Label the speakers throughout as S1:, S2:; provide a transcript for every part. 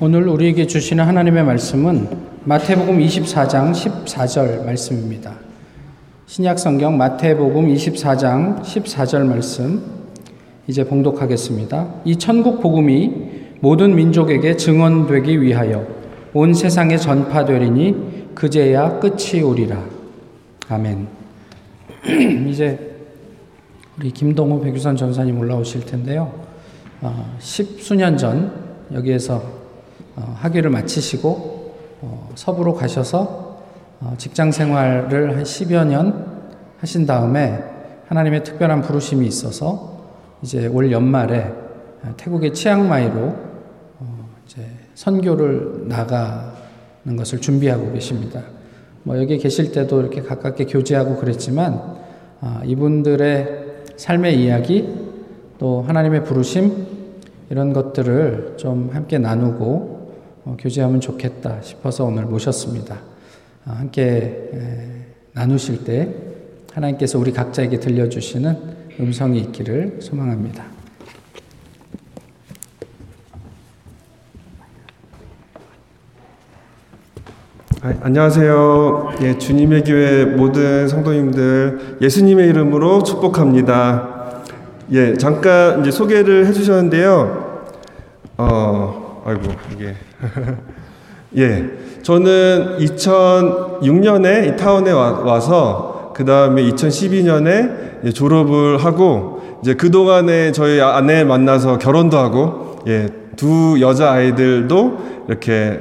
S1: 오늘 우리에게 주시는 하나님의 말씀은 마태복음 24장 14절 말씀입니다. 신약 성경 마태복음 24장 14절 말씀 이제 봉독하겠습니다. 이 천국 복음이 모든 민족에게 증언되기 위하여 온 세상에 전파되리니 그제야 끝이 오리라. 아멘. 이제 우리 김동호 백유선 전사님 올라오실 텐데요. 어, 십수년 전 여기에서 어, 학위를 마치시고 어, 서부로 가셔서 어, 직장 생활을 한 10여 년 하신 다음에 하나님의 특별한 부르심이 있어서 이제 올 연말에 태국의 치앙마이로 이제 선교를 나가는 것을 준비하고 계십니다. 뭐 여기 계실 때도 이렇게 가깝게 교제하고 그랬지만 아, 이분들의 삶의 이야기 또 하나님의 부르심 이런 것들을 좀 함께 나누고 어, 교제하면 좋겠다 싶어서 오늘 모셨습니다. 어, 함께 나누실 때 하나님께서 우리 각자에게 들려주시는 음성이 있기를 소망합니다.
S2: 아, 안녕하세요. 예, 주님의 교회 모든 성도님들 예수님의 이름으로 축복합니다. 예, 잠깐 이제 소개를 해주셨는데요. 어, 아이고 이게. 예, 저는 2006년에 이 타운에 와, 서그 다음에 2012년에 졸업을 하고 이제 그 동안에 저희 아내 만나서 결혼도 하고 예, 두 여자 아이들도 이렇게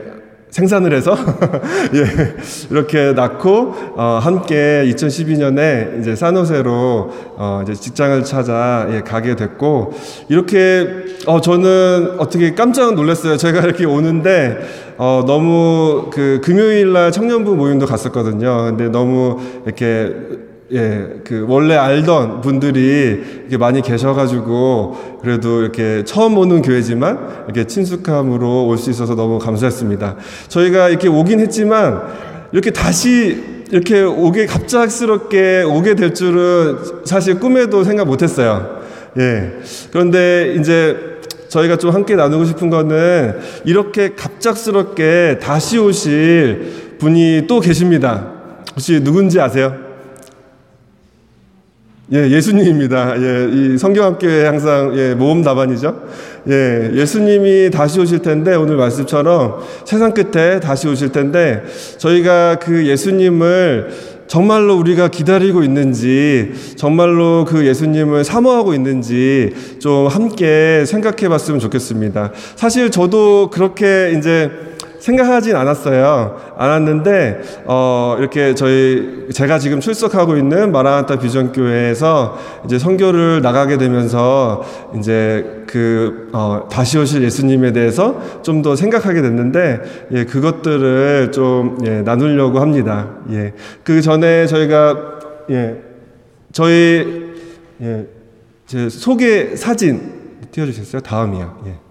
S2: 생산을 해서 예, 이렇게 낳고 어, 함께 2012년에 이제 산호세로 어, 이제 직장을 찾아 예, 가게 됐고 이렇게 어, 저는 어떻게 깜짝 놀랐어요. 제가 이렇게 오는데 어, 너무 그 금요일 날 청년부 모임도 갔었거든요. 근데 너무 이렇게 예, 그 원래 알던 분들이 이렇게 많이 계셔가지고 그래도 이렇게 처음 오는 교회지만 이렇게 친숙함으로 올 수 있어서 너무 감사했습니다. 저희가 이렇게 오긴 했지만 이렇게 다시 이렇게 오게 갑작스럽게 오게 될 줄은 사실 꿈에도 생각 못했어요. 예. 그런데 이제 저희가 좀 함께 나누고 싶은 거는 이렇게 갑작스럽게 다시 오실 분이 또 계십니다. 혹시 누군지 아세요? 예, 예수님입니다. 예, 이 성경학교에 항상 예, 모험 답안이죠. 예, 예수님이 다시 오실 텐데 오늘 말씀처럼 세상 끝에 다시 오실 텐데 저희가 그 예수님을 정말로 우리가 기다리고 있는지, 정말로 그 예수님을 사모하고 있는지 좀 함께 생각해 봤으면 좋겠습니다. 사실 저도 그렇게 이제 생각하진 않았어요. 않았는데 어, 이렇게 저희 제가 지금 출석하고 있는 마라나타 비전교회에서 이제 선교를 나가게 되면서 이제 그 어, 다시 오실 예수님에 대해서 좀 더 생각하게 됐는데 예, 그것들을 좀 예, 나누려고 합니다. 예. 그 전에 저희가 예, 저희 예, 제 소개 사진 띄워주셨어요? 다음이요. 예.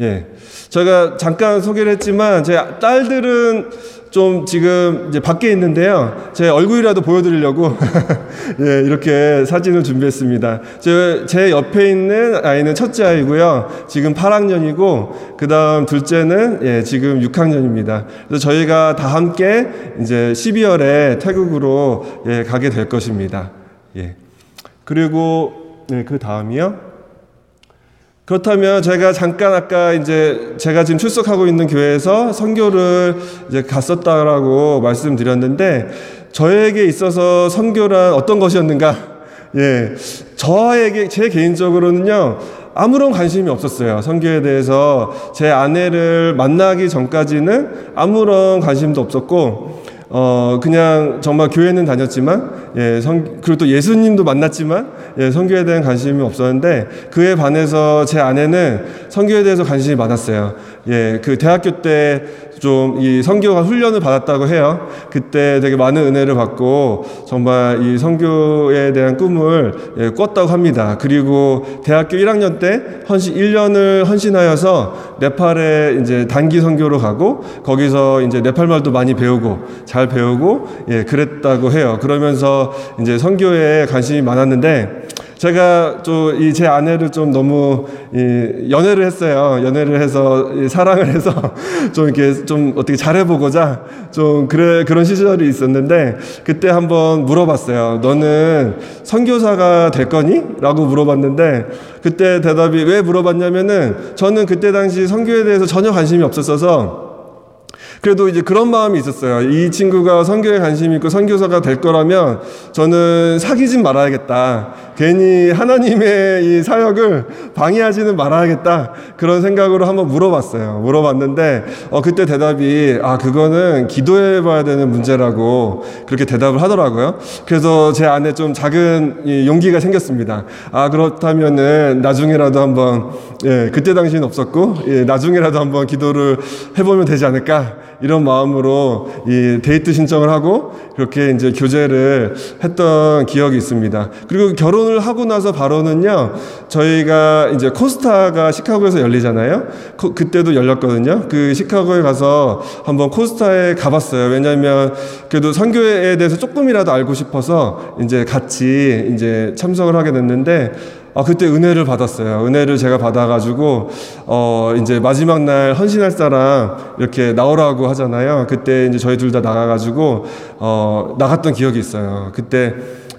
S2: 예. 제가 잠깐 소개를 했지만 제 딸들은 좀 지금 이제 밖에 있는데요. 제 얼굴이라도 보여드리려고 예, 이렇게 사진을 준비했습니다. 제, 제 옆에 있는 아이는 첫째 아이고요. 지금 8학년이고 그 다음 둘째는 예, 지금 6학년입니다. 그래서 저희가 다 함께 이제 12월에 태국으로 예, 가게 될 것입니다. 예. 그리고 네, 그 다음이요. 그렇다면 제가 잠깐 아까 이제 제가 지금 출석하고 있는 교회에서 선교를 이제 갔었다라고 말씀드렸는데 저에게 있어서 선교란 어떤 것이었는가? 예. 저에게 제 개인적으로는요. 아무런 관심이 없었어요. 선교에 대해서 제 아내를 만나기 전까지는 아무런 관심도 없었고 어, 그냥 정말 교회는 다녔지만, 예, 성, 그리고 또 예수님도 만났지만, 예, 성교에 대한 관심이 없었는데, 그에 반해서 제 아내는 성교에 대해서 관심이 많았어요. 예, 그 대학교 때 좀이 성교가 훈련을 받았다고 해요. 그때 되게 많은 은혜를 받고 정말 이 성교에 대한 꿈을 예, 꿨다고 합니다. 그리고 대학교 1학년 때 헌신 1년을 헌신하여서 네팔에 이제 단기 성교로 가고 거기서 이제 네팔 말도 많이 배우고 잘 배우고 예, 그랬다고 해요. 그러면서 이제 성교에 관심이 많았는데 제가 좀 이 제 아내를 좀 너무 이 연애를 했어요. 연애를 해서 이 사랑을 해서 좀 이렇게 좀 어떻게 잘해보고자 좀 그래 그런 시절이 있었는데 그때 한번 물어봤어요. 너는 선교사가 될 거니?라고 물어봤는데 그때 대답이 왜 물어봤냐면은 저는 그때 당시 선교에 대해서 전혀 관심이 없었어서 그래도 이제 그런 마음이 있었어요. 이 친구가 선교에 관심 있고 선교사가 될 거라면 저는 사귀진 말아야겠다. 괜히 하나님의 이 사역을 방해하지는 말아야겠다. 그런 생각으로 한번 물어봤어요. 물어봤는데 어, 그때 대답이 아 그거는 기도해 봐야 되는 문제라고 그렇게 대답을 하더라고요. 그래서 제 안에 좀 작은 용기가 생겼습니다. 아 그렇다면은 나중에라도 한번 예, 그때 당시는 없었고 예, 나중에라도 한번 기도를 해보면 되지 않을까. 이런 마음으로 이 데이트 신청을 하고 그렇게 이제 교제를 했던 기억이 있습니다. 그리고 결혼 을 하고 나서 바로는요, 저희가 이제 코스타가 시카고에서 열리잖아요. 코, 그때도 열렸거든요. 그 시카고에 가서 한번 코스타에 가봤어요. 왜냐하면 그래도 선교에 대해서 조금이라도 알고 싶어서 이제 같이 이제 참석을 하게 됐는데 아, 그때 은혜를 받았어요. 은혜를 제가 받아가지고, 어, 이제 마지막 날 헌신할 사람 이렇게 나오라고 하잖아요. 그때 이제 저희 둘 다 나가가지고, 어, 나갔던 기억이 있어요. 그때,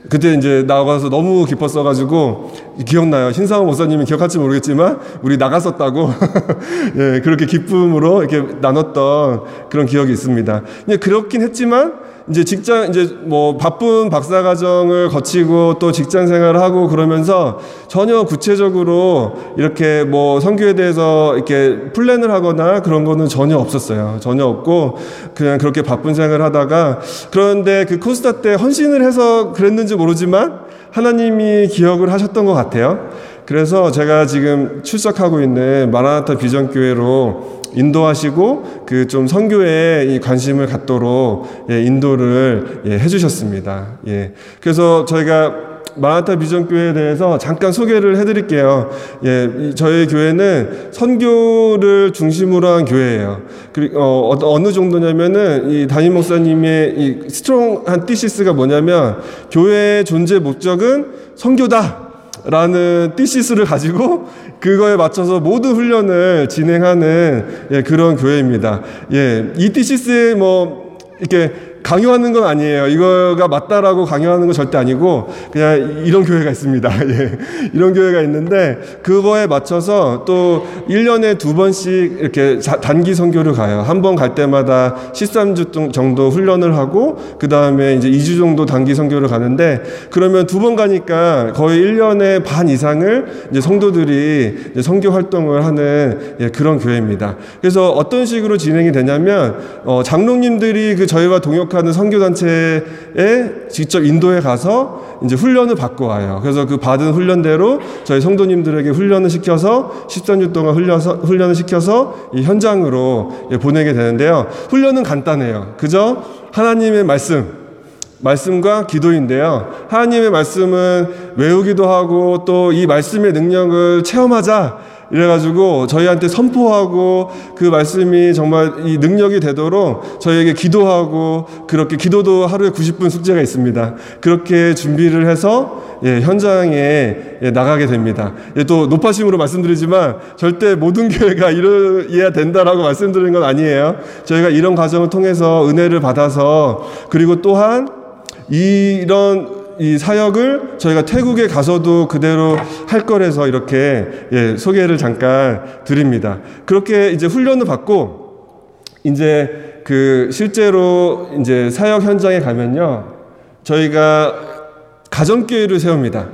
S2: 그때 이제 나가서 너무 기뻤어가지고, 기억나요. 신상호 목사님이 기억할지 모르겠지만, 우리 나갔었다고, 예, 그렇게 기쁨으로 이렇게 나눴던 그런 기억이 있습니다. 그렇긴 했지만, 이제 직장 이제 뭐 바쁜 박사 과정을 거치고 또 직장 생활을 하고 그러면서 전혀 구체적으로 이렇게 뭐 성교에 대해서 이렇게 플랜을 하거나 그런 거는 전혀 없었어요. 전혀 없고 그냥 그렇게 바쁜 생활을 하다가 그런데 그 코스타 때 헌신을 해서 그랬는지 모르지만 하나님이 기억을 하셨던 것 같아요. 그래서 제가 지금 출석하고 있는 마라나타 비전교회로 인도하시고 그 좀 선교에 이 관심을 갖도록 예, 인도를 예, 해주셨습니다. 예. 그래서 저희가 마라타 비전 교회에 대해서 잠깐 소개를 해드릴게요. 예, 저희 교회는 선교를 중심으로 한 교회예요. 그리고 어, 어느 정도냐면은 이 담임 목사님의 이 스트롱한 티시스가 뭐냐면 교회의 존재 목적은 선교다. 라는 티시스를 가지고 그거에 맞춰서 모든 훈련을 진행하는 예, 그런 교회입니다. 예, 이 티시스에 뭐 이렇게 강요하는 건 아니에요. 이거가 맞다라고 강요하는 건 절대 아니고 그냥 이런 교회가 있습니다. 예. 이런 교회가 있는데 그거에 맞춰서 또 1년에 두 번씩 이렇게 단기 선교를 가요. 한 번 갈 때마다 13주 정도 훈련을 하고 그다음에 이제 2주 정도 단기 선교를 가는데 그러면 두 번 가니까 거의 1년에 반 이상을 이제 성도들이 이제 선교 활동을 하는 예, 그런 교회입니다. 그래서 어떤 식으로 진행이 되냐면 어, 장로님들이 그 저희와 동역하 하는 선교단체에 직접 인도에 가서 이제 훈련을 받고 와요. 그래서 그 받은 훈련대로 저희 성도님들에게 훈련을 시켜서 13주 동안 훈련서, 훈련을 시켜서 이 현장으로 예, 보내게 되는데요. 훈련은 간단해요. 그저 하나님의 말씀, 말씀과 기도인데요. 하나님의 말씀은 외우기도 하고 또 이 말씀의 능력을 체험하자 이래가지고 저희한테 선포하고 그 말씀이 정말 이 능력이 되도록 저희에게 기도하고 그렇게 기도도 하루에 90분 숙제가 있습니다. 그렇게 준비를 해서 예, 현장에 예, 나가게 됩니다. 예, 또 높아심으로 말씀드리지만 절대 모든 교회가 이래야 된다라고 말씀드리는 건 아니에요. 저희가 이런 과정을 통해서 은혜를 받아서 그리고 또한 이런 이 사역을 저희가 태국에 가서도 그대로 할 거라서 이렇게 예, 소개를 잠깐 드립니다. 그렇게 이제 훈련을 받고 이제 그 실제로 이제 사역 현장에 가면요. 저희가 가정교회를 세웁니다.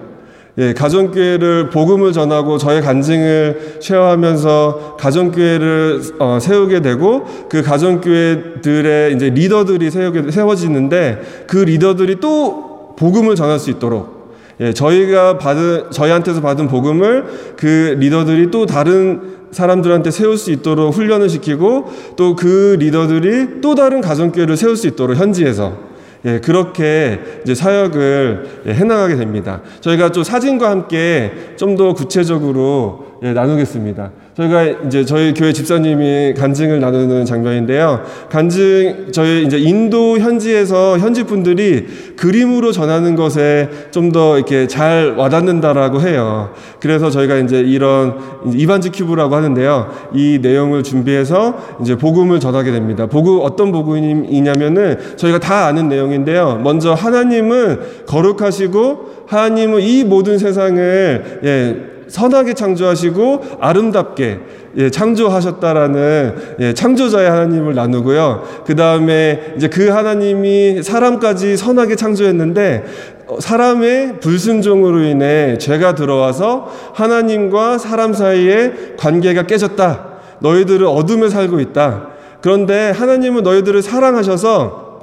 S2: 예, 가정교회를 복음을 전하고 저의 간증을 쉐어하면서 가정교회를 어, 세우게 되고 그 가정교회들의 이제 리더들이 세우게, 세워지는데 그 리더들이 또 복음을 전할 수 있도록 예, 저희가 받은 저희한테서 받은 복음을 그 리더들이 또 다른 사람들한테 세울 수 있도록 훈련을 시키고 또 그 리더들이 또 다른 가정교회를 세울 수 있도록 현지에서 예, 그렇게 이제 사역을 예, 해나가게 됩니다. 저희가 좀 사진과 함께 좀 더 구체적으로 예, 나누겠습니다. 저희가 이제 저희 교회 집사님이 간증을 나누는 장면인데요. 간증 저희 이제 인도 현지에서 현지 분들이 그림으로 전하는 것에 좀 더 이렇게 잘 와닿는다라고 해요. 그래서 저희가 이제 이런 이반지 큐브라고 하는데요. 이 내용을 준비해서 이제 복음을 전하게 됩니다. 복음 어떤 복음이냐면은 저희가 다 아는 내용인데요. 먼저 하나님은 거룩하시고 하나님은 이 모든 세상을 예, 선하게 창조하시고 아름답게 예, 창조하셨다라는 예, 창조자의 하나님을 나누고요. 그 다음에 이제 그 하나님이 사람까지 선하게 창조했는데 어, 사람의 불순종으로 인해 죄가 들어와서 하나님과 사람 사이의 관계가 깨졌다. 너희들은 어둠에 살고 있다. 그런데 하나님은 너희들을 사랑하셔서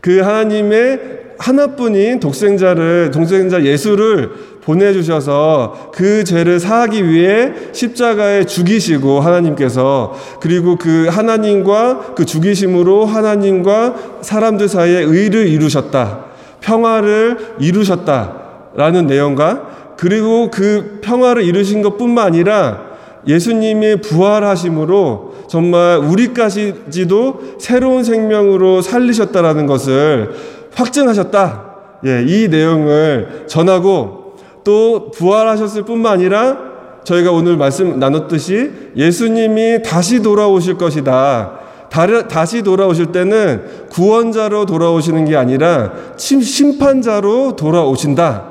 S2: 그 하나님의 하나뿐인 독생자를 독생자 예수를 보내주셔서 그 죄를 사하기 위해 십자가에 죽이시고 하나님께서 그리고 그 하나님과 그 죽이심으로 하나님과 사람들 사이에 의를 이루셨다. 평화를 이루셨다 라는 내용과 그리고 그 평화를 이루신 것 뿐만 아니라 예수님의 부활하심으로 정말 우리까지도 새로운 생명으로 살리셨다라는 것을 확증하셨다. 예, 이 내용을 전하고 또 부활하셨을 뿐만 아니라 저희가 오늘 말씀 나눴듯이 예수님이 다시 돌아오실 것이다. 다시 돌아오실 때는 구원자로 돌아오시는 게 아니라 심판자로 돌아오신다.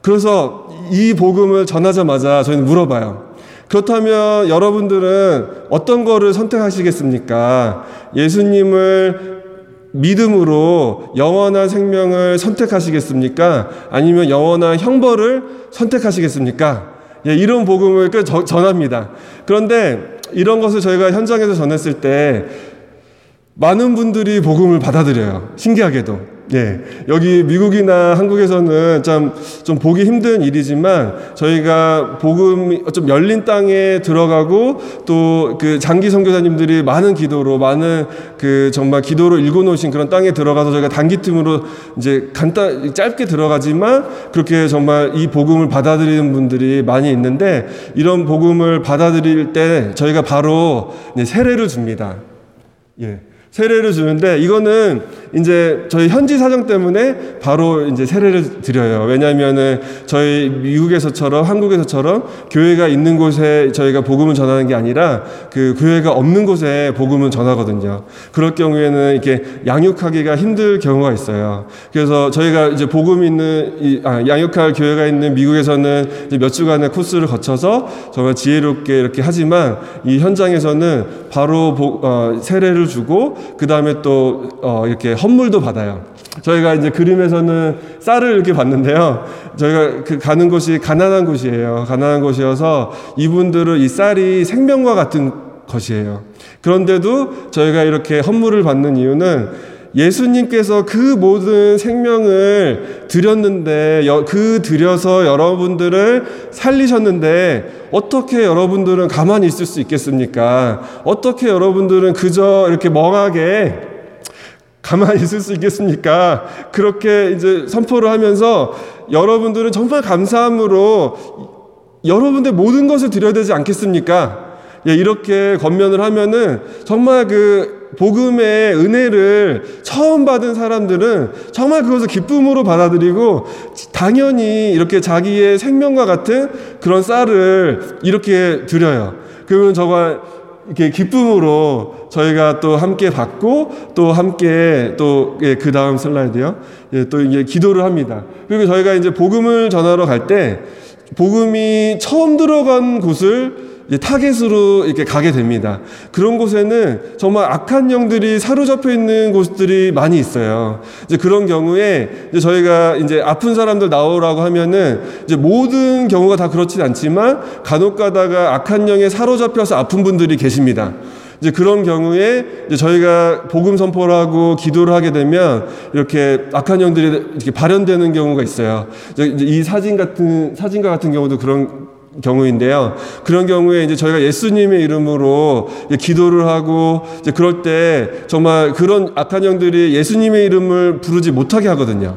S2: 그래서 이 복음을 전하자마자 저희는 물어봐요. 그렇다면 여러분들은 어떤 거를 선택하시겠습니까? 예수님을 믿음으로 영원한 생명을 선택하시겠습니까? 아니면 영원한 형벌을 선택하시겠습니까? 예, 이런 복음을 전합니다. 그런데 이런 것을 저희가 현장에서 전했을 때 많은 분들이 복음을 받아들여요. 신기하게도. 예. 여기 미국이나 한국에서는 참 좀 보기 힘든 일이지만 저희가 복음 좀 열린 땅에 들어가고 또 그 장기 선교사님들이 많은 기도로 많은 그 정말 기도로 읽어 놓으신 그런 땅에 들어가서 저희가 단기 틈으로 이제 간단 짧게 들어가지만 그렇게 정말 이 복음을 받아들이는 분들이 많이 있는데 이런 복음을 받아들일 때 저희가 바로 세례를 줍니다. 예. 세례를 주는데 이거는 이제 저희 현지 사정 때문에 바로 이제 세례를 드려요. 왜냐하면은 저희 미국에서처럼 한국에서처럼 교회가 있는 곳에 저희가 복음을 전하는 게 아니라 그 교회가 없는 곳에 복음을 전하거든요. 그럴 경우에는 이렇게 양육하기가 힘들 경우가 있어요. 그래서 저희가 이제 복음 있는 이, 아, 양육할 교회가 있는 미국에서는 몇 주간의 코스를 거쳐서 정말 지혜롭게 이렇게 하지만 이 현장에서는 바로 보, 어, 세례를 주고 그 다음에 또, 어, 이렇게 헌물도 받아요. 저희가 이제 그림에서는 쌀을 이렇게 봤는데요. 저희가 그 가는 곳이 가난한 곳이에요. 가난한 곳이어서 이분들은 이 쌀이 생명과 같은 것이에요. 그런데도 저희가 이렇게 헌물을 받는 이유는 예수님께서 그 모든 생명을 드렸는데 그 드려서 여러분들을 살리셨는데 어떻게 여러분들은 가만히 있을 수 있겠습니까? 어떻게 여러분들은 그저 이렇게 멍하게 가만히 있을 수 있겠습니까? 그렇게 이제 선포를 하면서 여러분들은 정말 감사함으로 여러분들 모든 것을 드려야 되지 않겠습니까? 예, 이렇게 권면을 하면은 정말 그 복음의 은혜를 처음 받은 사람들은 정말 그것을 기쁨으로 받아들이고 당연히 이렇게 자기의 생명과 같은 그런 쌀을 이렇게 드려요. 그러면 저가 이렇게 기쁨으로 저희가 또 함께 받고 또 함께 또그 예, 다음 슬라이드요. 예, 또 이제 기도를 합니다. 그리고 저희가 이제 복음을 전하러 갈 때 복음이 처음 들어간 곳을 타겟으로 이렇게 가게 됩니다. 그런 곳에는 정말 악한 영들이 사로잡혀 있는 곳들이 많이 있어요. 이제 그런 경우에 이제 저희가 이제 아픈 사람들 나오라고 하면은 이제 모든 경우가 다 그렇진 않지만 간혹 가다가 악한 영에 사로잡혀서 아픈 분들이 계십니다. 이제 그런 경우에 이제 저희가 복음 선포를 하고 기도를 하게 되면 이렇게 악한 영들이 이렇게 발현되는 경우가 있어요. 이제 이 사진 같은 사진과 같은 경우도 그런 경우인데요. 그런 경우에 이제 저희가 예수님의 이름으로 기도를 하고 이제 그럴 때 정말 그런 악한 영들이 예수님의 이름을 부르지 못하게 하거든요.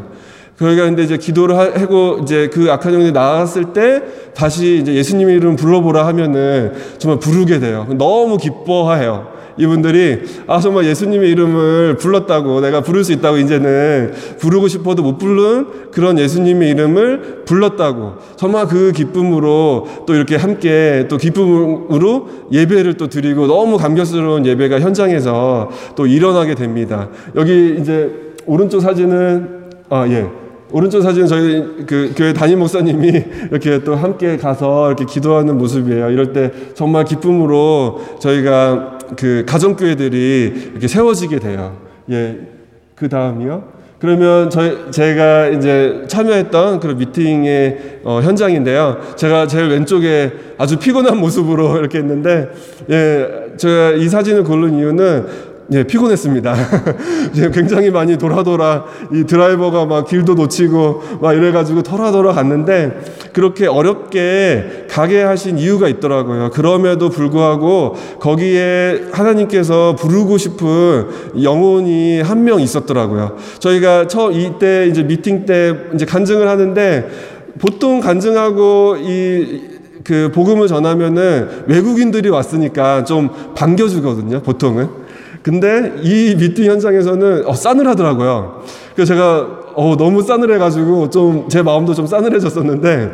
S2: 저희가 근데 이제 기도를 하고 이제 그 악한 영이 나갔을 때 다시 이제 예수님 이름 불러보라 하면은 정말 부르게 돼요. 너무 기뻐해요. 이분들이 아 정말 예수님의 이름을 불렀다고 내가 부를 수 있다고 이제는 부르고 싶어도 못 부른 그런 예수님의 이름을 불렀다고 정말 그 기쁨으로 또 이렇게 함께 또 기쁨으로 예배를 또 드리고 너무 감격스러운 예배가 현장에서 또 일어나게 됩니다. 여기 이제 오른쪽 사진은 아 예. 오른쪽 사진은 저희 그 교회 담임 목사님이 이렇게 또 함께 가서 이렇게 기도하는 모습이에요. 이럴 때 정말 기쁨으로 저희가 그 가정교회들이 이렇게 세워지게 돼요. 예. 그 다음이요. 그러면 저희 제가 이제 참여했던 그런 미팅의 어, 현장인데요. 제가 제일 왼쪽에 아주 피곤한 모습으로 이렇게 있는데 예, 제가 이 사진을 고른 이유는 예, 피곤했습니다. 굉장히 많이 돌아 돌아 이 드라이버가 막 길도 놓치고 막 이래가지고 돌아 돌아 갔는데 그렇게 어렵게 가게 하신 이유가 있더라고요. 그럼에도 불구하고 거기에 하나님께서 부르고 싶은 영혼이 한 명 있었더라고요. 저희가 처 이때 이제 미팅 때 이제 간증을 하는데 보통 간증하고 이그 복음을 전하면은 외국인들이 왔으니까 좀 반겨주거든요, 보통은. 근데 이 미팅 현장에서는 어, 싸늘하더라고요. 그래서 제가 어, 너무 싸늘해가지고 좀 제 마음도 좀 싸늘해졌었는데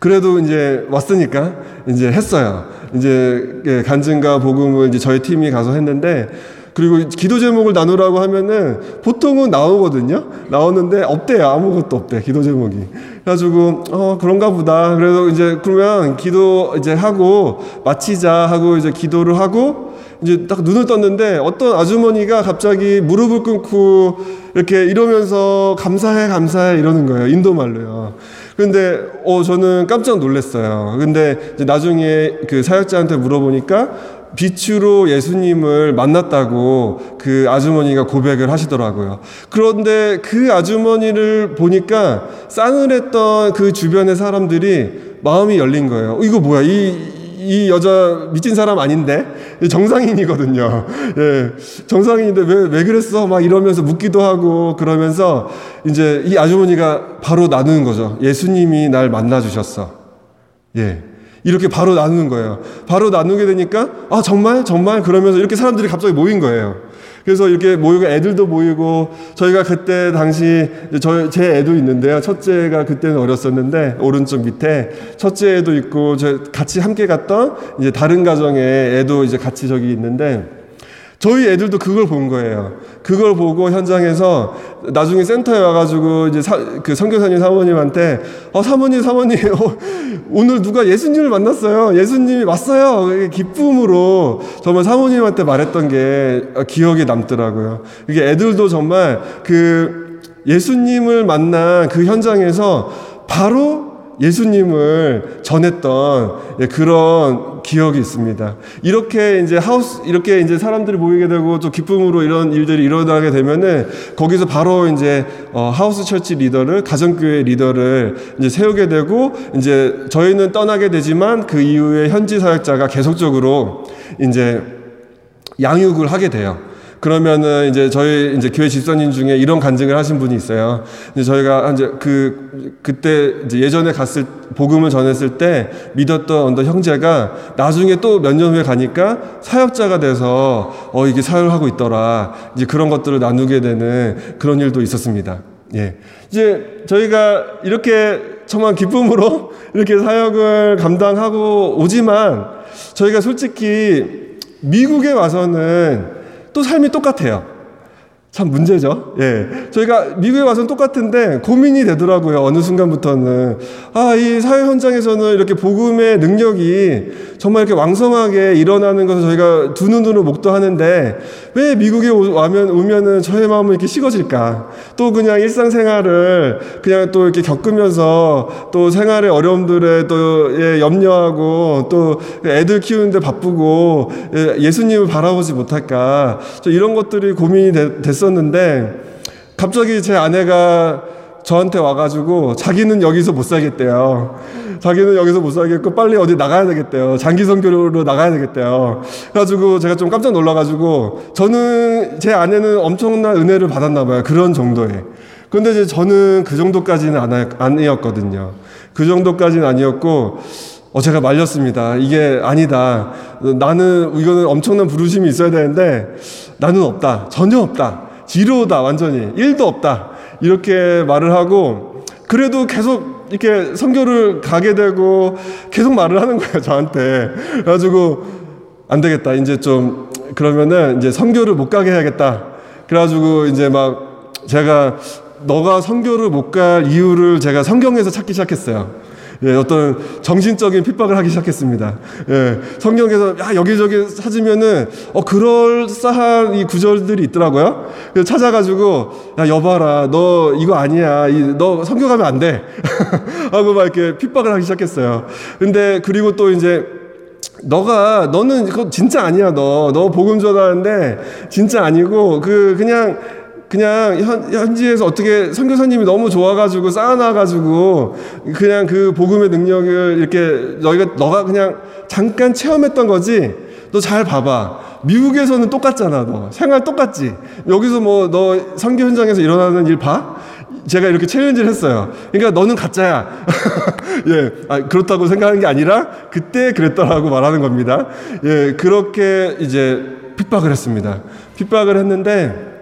S2: 그래도 이제 왔으니까 이제 했어요. 이제 예, 간증과 복음을 이제 저희 팀이 가서 했는데 그리고 기도 제목을 나누라고 하면은 보통은 나오거든요. 나오는데 없대요. 아무것도 없대. 기도 제목이. 그래가지고 어 그런가 보다. 그래서 이제 그러면 기도 이제 하고 마치자 하고 이제 기도를 하고 이제 딱 눈을 떴는데 어떤 아주머니가 갑자기 무릎을 꿇고 이렇게 이러면서 감사해 감사해 이러는 거예요. 인도 말로요. 근데 어 저는 깜짝 놀랐어요. 근데 나중에 그 사역자한테 물어보니까 빛으로 예수님을 만났다고 그 아주머니가 고백을 하시더라고요. 그런데 그 아주머니를 보니까 싸늘했던 그 주변의 사람들이 마음이 열린 거예요. 어, 이거 뭐야? 이, 이 여자 미친 사람 아닌데 정상인이거든요. 예, 정상인인데 왜 왜 그랬어? 막 이러면서 묻기도 하고 그러면서 이제 이 아주머니가 바로 나누는 거죠. 예수님이 날 만나 주셨어. 예. 이렇게 바로 나누는 거예요. 바로 나누게 되니까 아 정말 정말 그러면서 이렇게 사람들이 갑자기 모인 거예요. 그래서 이렇게 모이고 애들도 모이고 저희가 그때 당시 저 제 애도 있는데요. 첫째가 그때는 어렸었는데 오른쪽 밑에 첫째 애도 있고 저 같이 함께 갔던 이제 다른 가정의 애도 이제 같이 저기 있는데 저희 애들도 그걸 본 거예요. 그걸 보고 현장에서 나중에 센터에 와가지고 이제 사, 그 선교사님 사모님한테 어 사모님 사모님 어, 오늘 누가 예수님을 만났어요. 예수님이 왔어요. 기쁨으로 정말 사모님한테 말했던 게 기억에 남더라고요. 이게 애들도 정말 그 예수님을 만난 그 현장에서 바로 예수님을 전했던 예, 그런 기억이 있습니다. 이렇게 이제 하우스, 이렇게 이제 사람들이 모이게 되고 또 기쁨으로 이런 일들이 일어나게 되면은 거기서 바로 이제 어, 하우스 철치 리더를, 가정교회 리더를 이제 세우게 되고 이제 저희는 떠나게 되지만 그 이후에 현지 사역자가 계속적으로 이제 양육을 하게 돼요. 그러면은 이제 저희 이제 교회 집사님 중에 이런 간증을 하신 분이 있어요. 이제 저희가 이제 그 그때 이제 예전에 갔을 복음을 전했을 때 믿었던 어떤 형제가 나중에 또 몇 년 후에 가니까 사역자가 돼서 어 이게 사역을 하고 있더라. 이제 그런 것들을 나누게 되는 그런 일도 있었습니다. 예. 이제 저희가 이렇게 정말 기쁨으로 이렇게 사역을 감당하고 오지만 저희가 솔직히 미국에 와서는 또 삶이 똑같아요. 참 문제죠. 예. 저희가 미국에 와서는 똑같은데 고민이 되더라고요. 어느 순간부터는. 아, 이 사회 현장에서는 이렇게 복음의 능력이 정말 이렇게 왕성하게 일어나는 것을 저희가 두 눈으로 목도하는데 왜 미국에 오면, 오면은 저의 마음은 이렇게 식어질까? 또 그냥 일상생활을 그냥 또 이렇게 겪으면서 또 생활의 어려움들에 또 예, 염려하고 또 애들 키우는데 바쁘고 예, 예수님을 바라보지 못할까? 이런 것들이 고민이 됐 됐었는데 갑자기 제 아내가 저한테 와가지고 자기는 여기서 못 살겠대요. 자기는 여기서 못 살겠고 빨리 어디 나가야 되겠대요. 장기 선교로 나가야 되겠대요. 그래가지고 제가 좀 깜짝 놀라가지고 저는 제 아내는 엄청난 은혜를 받았나 봐요. 그런 정도에. 근데 이제 저는 그 정도까지는 아니었거든요. 그 정도까지는 아니었고, 어, 제가 말렸습니다. 이게 아니다. 나는, 이거는 엄청난 부르심이 있어야 되는데, 나는 없다. 전혀 없다. 지루하다. 완전히. 일도 없다. 이렇게 말을 하고, 그래도 계속 이렇게 선교를 가게 되고, 계속 말을 하는 거예요. 저한테. 그래가지고, 안 되겠다. 이제 좀, 그러면은 이제 선교를 못 가게 해야겠다. 그래가지고 이제 막 제가 너가 선교를 못 갈 이유를 제가 성경에서 찾기 시작했어요. 예, 어떤 정신적인 핍박을 하기 시작했습니다. 예, 성경에서 야 여기저기 찾으면은 어 그럴싸한 이 구절들이 있더라고요. 그래서 찾아가지고 야 여봐라 너 이거 아니야 이, 너 성경 가면 안 돼. 하고 막 이렇게 핍박을 하기 시작했어요. 근데 그리고 또 이제 너가 너는 그거 진짜 아니야 너 너 복음 전하는데 진짜 아니고 그 그냥 그냥 현, 현지에서 어떻게 선교사님이 너무 좋아가지고 쌓아놔가지고 그냥 그 복음의 능력을 이렇게 너희가 너가 그냥 잠깐 체험했던 거지. 너 잘 봐봐. 미국에서는 똑같잖아. 너 생활 똑같지. 여기서 뭐 너 선교 현장에서 일어나는 일 봐? 제가 이렇게 챌린지를 했어요. 그러니까 너는 가짜야. 예, 아, 그렇다고 생각하는 게 아니라 그때 그랬더라고 말하는 겁니다. 예, 그렇게 이제 핍박을 했습니다. 핍박을 했는데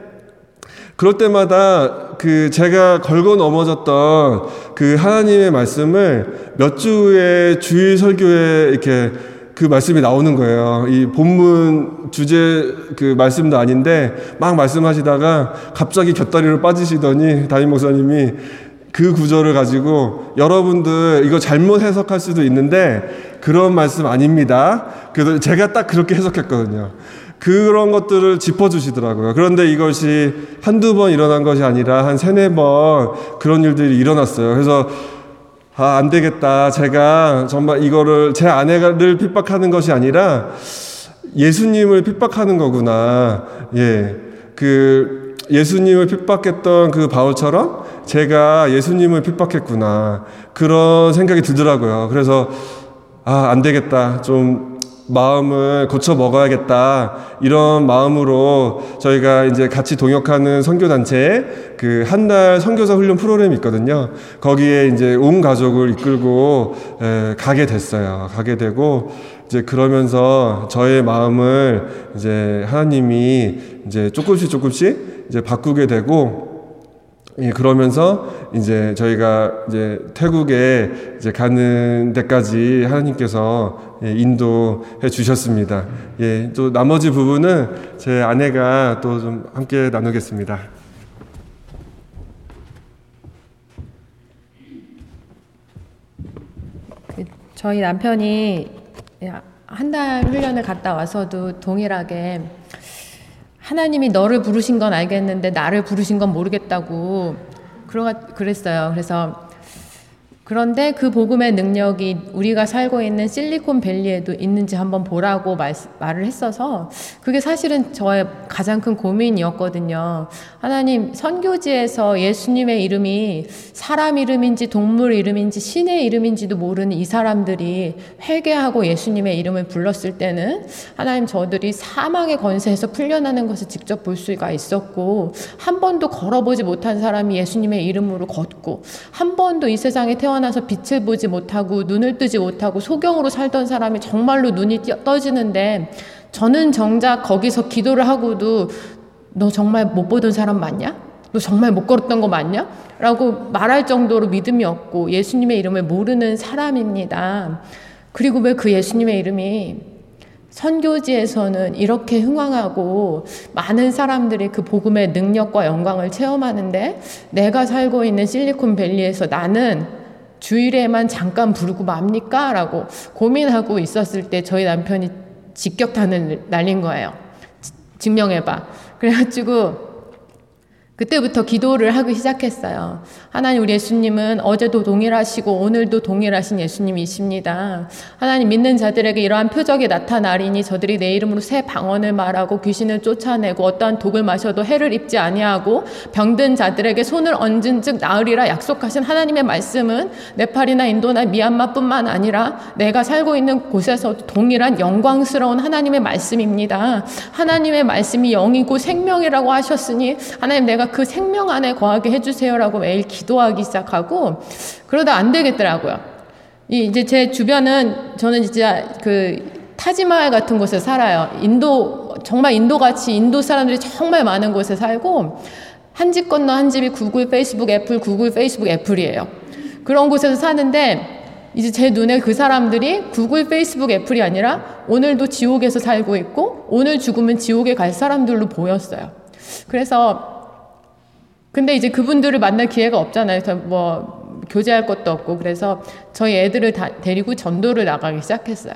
S2: 그럴 때마다 그 제가 걸고 넘어졌던 그 하나님의 말씀을 몇 주의 주일 설교에 이렇게 그 말씀이 나오는 거예요. 이 본문 주제 그 말씀도 아닌데 막 말씀하시다가 갑자기 곁다리로 빠지시더니 담임 목사님이 그 구절을 가지고 여러분들 이거 잘못 해석할 수도 있는데 그런 말씀 아닙니다. 그래서 제가 딱 그렇게 해석했거든요. 그런 것들을 짚어주시더라고요. 그런데 이것이 한두 번 일어난 것이 아니라 한 세네 번 그런 일들이 일어났어요. 그래서 아, 안 되겠다. 제가 정말 이거를 제 아내를 핍박하는 것이 아니라 예수님을 핍박하는 거구나. 예. 그 예수님을 핍박했던 그 바울처럼 제가 예수님을 핍박했구나. 그런 생각이 들더라고요. 그래서 아, 안 되겠다. 좀 마음을 고쳐 먹어야겠다 이런 마음으로 저희가 이제 같이 동역하는 선교 단체 그한 달 선교사 훈련 프로그램이 있거든요. 거기에 이제 온 가족을 이끌고 에, 가게 됐어요. 가게 되고 이제 그러면서 저의 마음을 이제 하나님이 이제 조금씩 조금씩 이제 바꾸게 되고 예, 그러면서 이제 저희가 이제 태국에 이제 가는 데까지 하나님께서 예, 인도해 주셨습니다. 예, 또 나머지 부분은 제 아내가 또 좀 함께 나누겠습니다.
S3: 그 저희 남편이 한 달 훈련을 갔다 와서도 동일하게 하나님이 너를 부르신 건 알겠는데 나를 부르신 건 모르겠다고 그랬어요. 그래서 그런데 그 복음의 능력이 우리가 살고 있는 실리콘밸리에도 있는지 한번 보라고 말, 말을 했어서 그게 사실은 저의 가장 큰 고민이었거든요. 하나님, 선교지에서 예수님의 이름이 사람 이름인지 동물 이름인지 신의 이름인지도 모르는 이 사람들이 회개하고 예수님의 이름을 불렀을 때는 하나님 저들이 사망의 권세에서 풀려나는 것을 직접 볼 수가 있었고 한 번도 걸어보지 못한 사람이 예수님의 이름으로 걷고 한 번도 이 세상에 태어 태어나서 빛을 보지 못하고 눈을 뜨지 못하고 소경으로 살던 사람이 정말로 눈이 떠지는데 저는 정작 거기서 기도를 하고도 너 정말 못 보던 사람 맞냐? 너 정말 못 걸었던 거 맞냐? 라고 말할 정도로 믿음이 없고 예수님의 이름을 모르는 사람입니다. 그리고 왜 그 예수님의 이름이 선교지에서는 이렇게 흥황하고 많은 사람들이 그 복음의 능력과 영광을 체험하는데 내가 살고 있는 실리콘밸리에서 나는 주일에만 잠깐 부르고 맙니까? 라고 고민하고 있었을 때 저희 남편이 직격탄을 날린 거예요. 증명해봐. 그래가지고 그때부터 기도를 하기 시작했어요. 하나님 우리 예수님은 어제도 동일하시고 오늘도 동일하신 예수님이십니다. 하나님 믿는 자들에게 이러한 표적이 나타나리니 저들이 내 이름으로 새 방언을 말하고 귀신을 쫓아내고 어떠한 독을 마셔도 해를 입지 아니하고 병든 자들에게 손을 얹은 즉 나으리라 약속하신 하나님의 말씀은 네팔이나 인도나 미얀마뿐만 아니라 내가 살고 있는 곳에서 동일한 영광스러운 하나님의 말씀입니다. 하나님의 말씀이 영이고 생명이라고 하셨으니 하나님 내가 그 생명 안에 거하게 해주세요라고 매일 기도하기 시작하고 그러다 안 되겠더라고요. 이 이제 제 주변은 저는 진짜 그 타지마할 같은 곳에 살아요. 인도 정말 인도 같이 인도 사람들이 정말 많은 곳에 살고 한 집 건너 한 집이 구글, 페이스북, 애플, 구글, 페이스북, 애플이에요. 그런 곳에서 사는데 이제 제 눈에 그 사람들이 구글, 페이스북, 애플이 아니라 오늘도 지옥에서 살고 있고 오늘 죽으면 지옥에 갈 사람들로 보였어요. 그래서 근데 이제 그분들을 만날 기회가 없잖아요. 뭐 교제할 것도 없고 그래서 저희 애들을 다 데리고 전도를 나가기 시작했어요.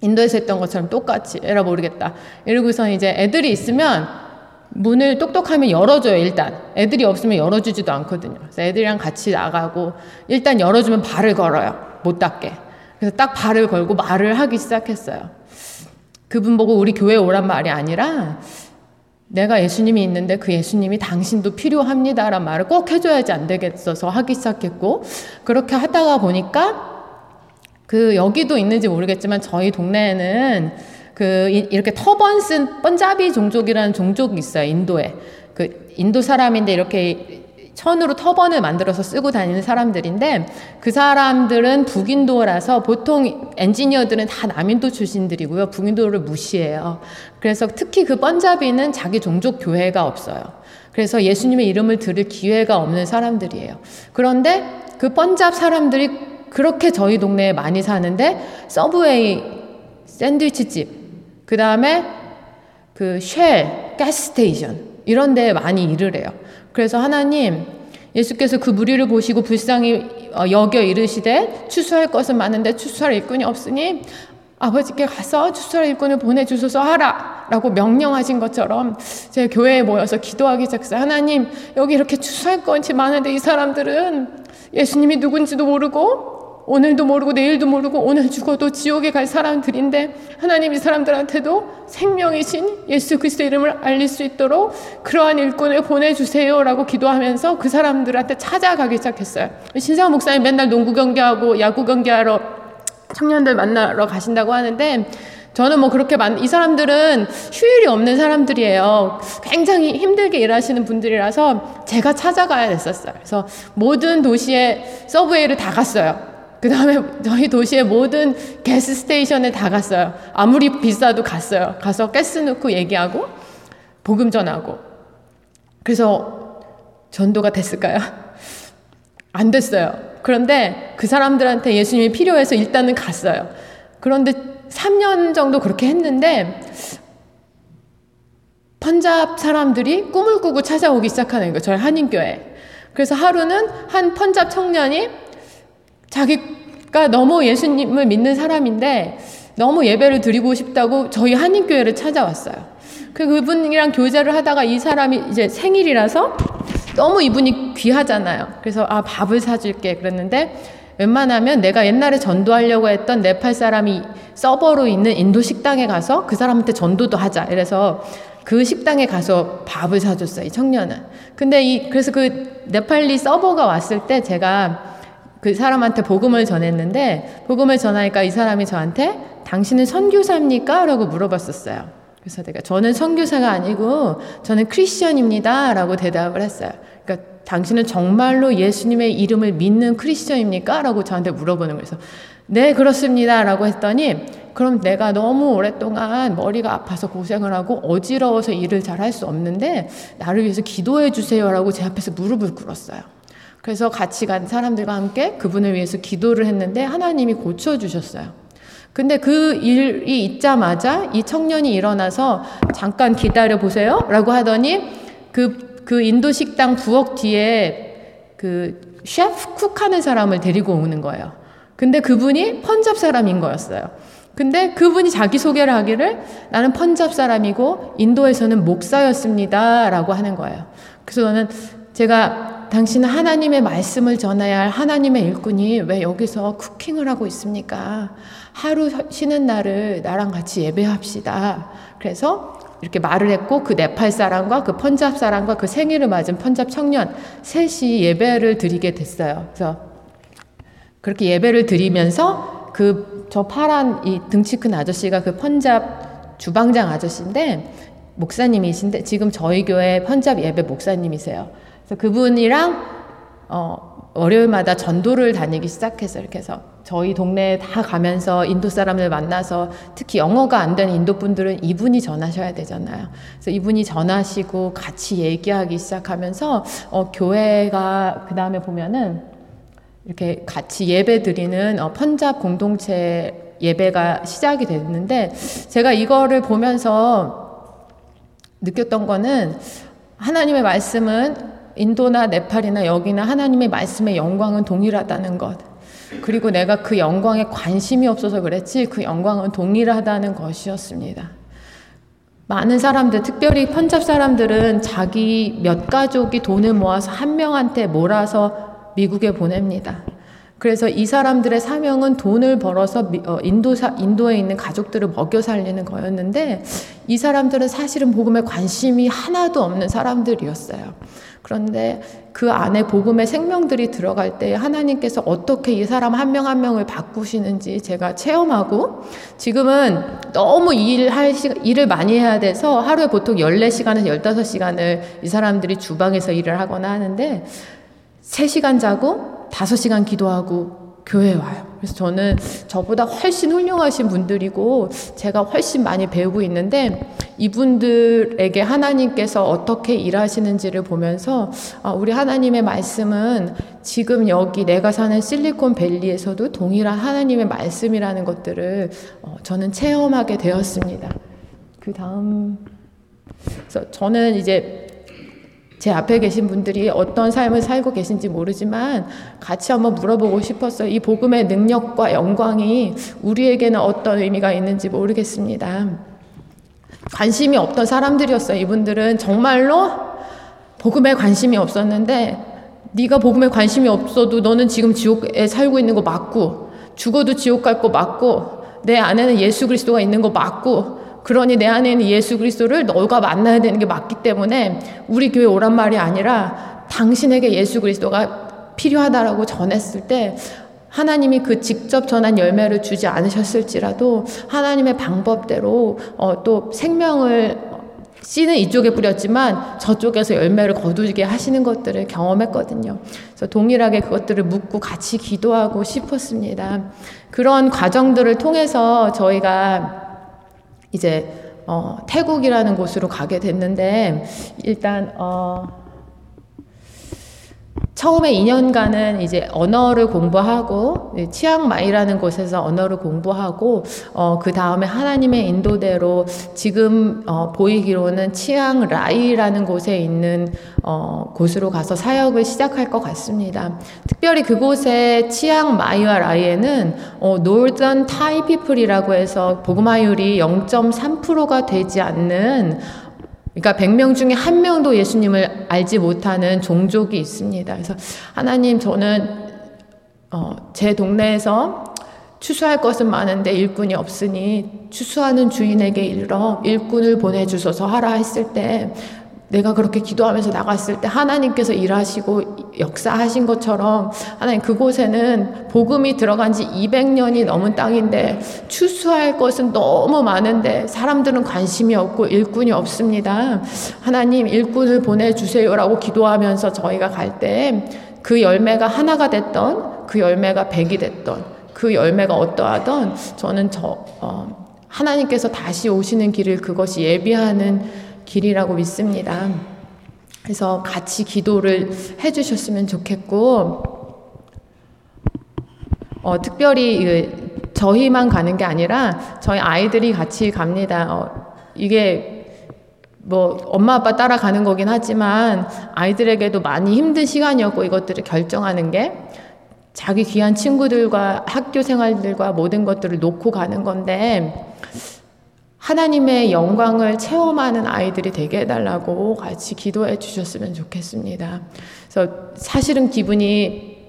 S3: 인도에서 했던 것처럼 똑같이 에라 모르겠다. 이러고서 이제 애들이 있으면 문을 똑똑하면 열어줘요, 일단. 애들이 없으면 열어주지도 않거든요. 그래서 애들이랑 같이 나가고, 일단 열어주면 발을 걸어요. 못 닫게. 그래서 딱 발을 걸고 말을 하기 시작했어요. 그분 보고 우리 교회 오란 말이 아니라, 내가 예수님이 있는데 그 예수님이 당신도 필요합니다라는 말을 꼭 해줘야지 안 되겠어서 하기 시작했고, 그렇게 하다가 보니까, 그 여기도 있는지 모르겠지만 저희 동네에는 그 이렇게 터번 쓴 번자비 종족이라는 종족이 있어요 인도에. 그 인도 사람인데 이렇게 천으로 터번을 만들어서 쓰고 다니는 사람들인데 그 사람들은 북인도라서 보통 엔지니어들은 다 남인도 출신들이고요. 북인도를 무시해요. 그래서 특히 그 번자비는 자기 종족 교회가 없어요. 그래서 예수님의 이름을 들을 기회가 없는 사람들이에요. 그런데 그 번잡 사람들이 그렇게 저희 동네에 많이 사는데 서브웨이 샌드위치 집, 그 다음에 그 쉘, 가스스테이션 이런 데 많이 일을 해요. 그래서 하나님 예수께서 그 무리를 보시고 불쌍히 어, 여겨 이르시되 추수할 것은 많은데 추수할 일꾼이 없으니 아버지께 가서 추수할 일꾼을 보내주소서 하라 라고 명령하신 것처럼 제 교회에 모여서 기도하기 시작했어요. 하나님 여기 이렇게 추수할 것이 많은데 이 사람들은 예수님이 누군지도 모르고 오늘도 모르고 내일도 모르고 오늘 죽어도 지옥에 갈 사람들인데 하나님 이 사람들한테도 생명이신 예수 그리스도 이름을 알릴 수 있도록 그러한 일꾼을 보내주세요라고 기도하면서 그 사람들한테 찾아가기 시작했어요. 신상 목사님 맨날 농구 경기하고 야구 경기하러 청년들 만나러 가신다고 하는데 저는 뭐 그렇게 많, 이 사람들은 휴일이 없는 사람들이에요. 굉장히 힘들게 일하시는 분들이라서 제가 찾아가야 됐었어요. 그래서 모든 도시에 서브웨이를 다 갔어요. 그 다음에 저희 도시의 모든 가스 스테이션에 다 갔어요. 아무리 비싸도 갔어요. 가서 가스 넣고 얘기하고 복음 전하고. 그래서 전도가 됐을까요? 안 됐어요. 그런데 그 사람들한테 예수님이 필요해서 일단은 갔어요. 그런데 3년 정도 그렇게 했는데 펀잡 사람들이 꿈을 꾸고 찾아오기 시작하는 거예요. 저희 한인교회. 그래서 하루는 한 펀잡 청년이 자기가 너무 예수님을 믿는 사람인데 너무 예배를 드리고 싶다고 저희 한인교회를 찾아왔어요. 그 그분이랑 교제를 하다가 이 사람이 이제 생일이라서 너무 이분이 귀하잖아요. 그래서 아 밥을 사줄게 그랬는데 웬만하면 내가 옛날에 전도하려고 했던 네팔 사람이 서버로 있는 인도 식당에 가서 그 사람한테 전도도 하자. 이래서 그 식당에 가서 밥을 사줬어요. 이 청년은. 근데 이 그래서 그 네팔리 서버가 왔을 때 제가 그 사람한테 복음을 전했는데 복음을 전하니까 이 사람이 저한테 당신은 선교사입니까? 라고 물어봤었어요. 그래서 내가 저는 선교사가 아니고 저는 크리스천입니다. 라고 대답을 했어요. 그러니까 당신은 정말로 예수님의 이름을 믿는 크리스천입니까? 라고 저한테 물어보는 거예요. 네, 그렇습니다. 라고 했더니 그럼 내가 너무 오랫동안 머리가 아파서 고생을 하고 어지러워서 일을 잘 할 수 없는데 나를 위해서 기도해 주세요라고 제 앞에서 무릎을 꿇었어요. 그래서 같이 간 사람들과 함께 그분을 위해서 기도를 했는데 하나님이 고쳐주셨어요. 근데 그 일이 있자마자 이 청년이 일어나서 잠깐 기다려 보세요. 라고 하더니 그, 그 인도 식당 부엌 뒤에 그 셰프 쿡 하는 사람을 데리고 오는 거예요. 근데 그분이 펀잡 사람인 거였어요. 근데 그분이 자기소개를 하기를 나는 펀잡 사람이고 인도에서는 목사였습니다. 라고 하는 거예요. 그래서 저는 제가 당신은 하나님의 말씀을 전해야 할 하나님의 일꾼이 왜 여기서 쿠킹을 하고 있습니까? 하루 쉬는 날을 나랑 같이 예배합시다. 그래서 이렇게 말을 했고 그 네팔 사람과 그 펀잡 사람과 그 생일을 맞은 펀잡 청년 셋이 예배를 드리게 됐어요. 그래서 그렇게 예배를 드리면서 그 저 파란 이 등치 큰 아저씨가 그 펀잡 주방장 아저씨인데 목사님이신데 지금 저희 교회 편잡 예배 목사님이세요. 그래서 그분이랑 어, 월요일마다 전도를 다니기 시작해서 이렇게 해서 저희 동네에 다 가면서 인도 사람들 만나서 특히 영어가 안 되는 인도 분들은 이분이 전하셔야 되잖아요. 그래서 이분이 전하시고 같이 얘기하기 시작하면서 어, 교회가 그 다음에 보면은 이렇게 같이 예배 드리는 어, 펀잡 공동체 예배가 시작이 됐는데 제가 이거를 보면서 느꼈던 거는 하나님의 말씀은 인도나 네팔이나 여기나 하나님의 말씀의 영광은 동일하다는 것. 그리고 내가 그 영광에 관심이 없어서 그랬지 그 영광은 동일하다는 것이었습니다. 많은 사람들, 특별히 편잡 사람들은 자기 몇 가족이 돈을 모아서 한 명한테 몰아서 미국에 보냅니다. 그래서 이 사람들의 사명은 돈을 벌어서 어, 인도 사, 인도에 있는 가족들을 먹여 살리는 거였는데 이 사람들은 사실은 복음에 관심이 하나도 없는 사람들이었어요. 그런데 그 안에 복음의 생명들이 들어갈 때 하나님께서 어떻게 이 사람 한 명한 한 명을 바꾸시는지 제가 체험하고 지금은 너무 일할 시, 일을 많이 해야 돼서 하루에 보통 14시간에서 15시간을 이 사람들이 주방에서 일을 하거나 하는데 3시간 자고 다섯 시간 기도하고 교회에 와요. 그래서 저는 저보다 훨씬 훌륭하신 분들이고 제가 훨씬 많이 배우고 있는데 이분들에게 하나님께서 어떻게 일하시는지를 보면서 아, 우리 하나님의 말씀은 지금 여기 내가 사는 실리콘밸리에서도 동일한 하나님의 말씀이라는 것들을 어, 저는 체험하게 되었습니다. 그 다음, 저는 이제 제 앞에 계신 분들이 어떤 삶을 살고 계신지 모르지만 같이 한번 물어보고 싶었어요. 이 복음의 능력과 영광이 우리에게는 어떤 의미가 있는지 모르겠습니다. 관심이 없던 사람들이었어요. 이분들은 정말로 복음에 관심이 없었는데 네가 복음에 관심이 없어도 너는 지금 지옥에 살고 있는 거 맞고 죽어도 지옥 갈 거 맞고 내 안에는 예수 그리스도가 있는 거 맞고 그러니 내 안에 있는 예수 그리스도를 너가 만나야 되는 게 맞기 때문에 우리 교회 오란 말이 아니라 당신에게 예수 그리스도가 필요하다라고 전했을 때 하나님이 그 직접 전한 열매를 주지 않으셨을지라도 하나님의 방법대로 어, 또 생명을 씨는 이쪽에 뿌렸지만 저쪽에서 열매를 거두게 하시는 것들을 경험했거든요. 그래서 동일하게 그것들을 묻고 같이 기도하고 싶었습니다. 그런 과정들을 통해서 저희가 이제 어, 태국이라는 곳으로 가게 됐는데 일단 어, 처음에 2년간은 이제 언어를 공부하고 치앙마이라는 곳에서 언어를 공부하고 어, 그 다음에 하나님의 인도대로 지금 어, 보이기로는 치앙라이라는 곳에 있는 어, 곳으로 가서 사역을 시작할 것 같습니다. 특별히 그곳에 치앙마이와 라이에는 어, 노던 타이 피플이라고 해서 복음화율이 0.3%가 되지 않는 그러니까 100명 중에 한 명도 예수님을 알지 못하는 종족이 있습니다. 그래서 하나님 저는 어, 제 동네에서 추수할 것은 많은데 일꾼이 없으니 추수하는 주인에게 일러 일꾼을 보내주소서 하라 했을 때 내가 그렇게 기도하면서 나갔을 때 하나님께서 일하시고 역사하신 것처럼 하나님 그곳에는 복음이 들어간 지 200년이 넘은 땅인데 추수할 것은 너무 많은데 사람들은 관심이 없고 일꾼이 없습니다. 하나님 일꾼을 보내주세요라고 기도하면서 저희가 갈 때 그 열매가 하나가 됐던 그 열매가 백이 됐던 그 열매가 어떠하던 저는 저 어, 하나님께서 다시 오시는 길을 그것이 예비하는 길이라고 믿습니다. 그래서 같이 기도를 해주셨으면 좋겠고, 어, 특별히 저희만 가는 게 아니라 저희 아이들이 같이 갑니다. 어, 이게 뭐 엄마 아빠 따라가는 거긴 하지만 아이들에게도 많이 힘든 시간이었고 이것들을 결정하는 게 자기 귀한 친구들과 학교 생활들과 모든 것들을 놓고 가는 건데 하나님의 영광을 체험하는 아이들이 되게 해달라고 같이 기도해 주셨으면 좋겠습니다. 그래서 사실은 기분이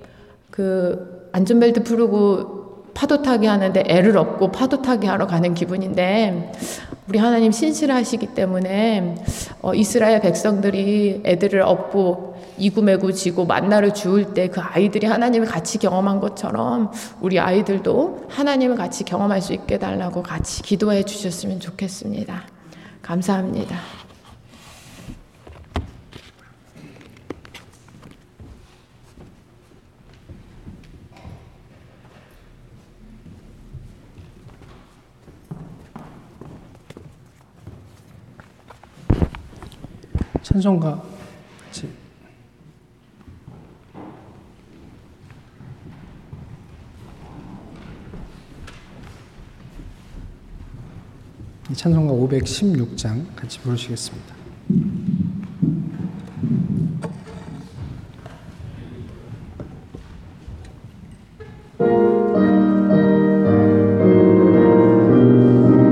S3: 그 안전벨트 풀고 파도 타기 하는데 애를 얻고 파도 타기 하러 가는 기분인데 우리 하나님 신실하시기 때문에 어, 이스라엘 백성들이 애들을 업고 이구매고 지고 만나를 주울 때 그 아이들이 하나님을 같이 경험한 것처럼 우리 아이들도 하나님을 같이 경험할 수 있게 달라고 같이 기도해 주셨으면 좋겠습니다. 감사합니다.
S1: 찬송가 찬송가 516장 같이 부르시겠습니다.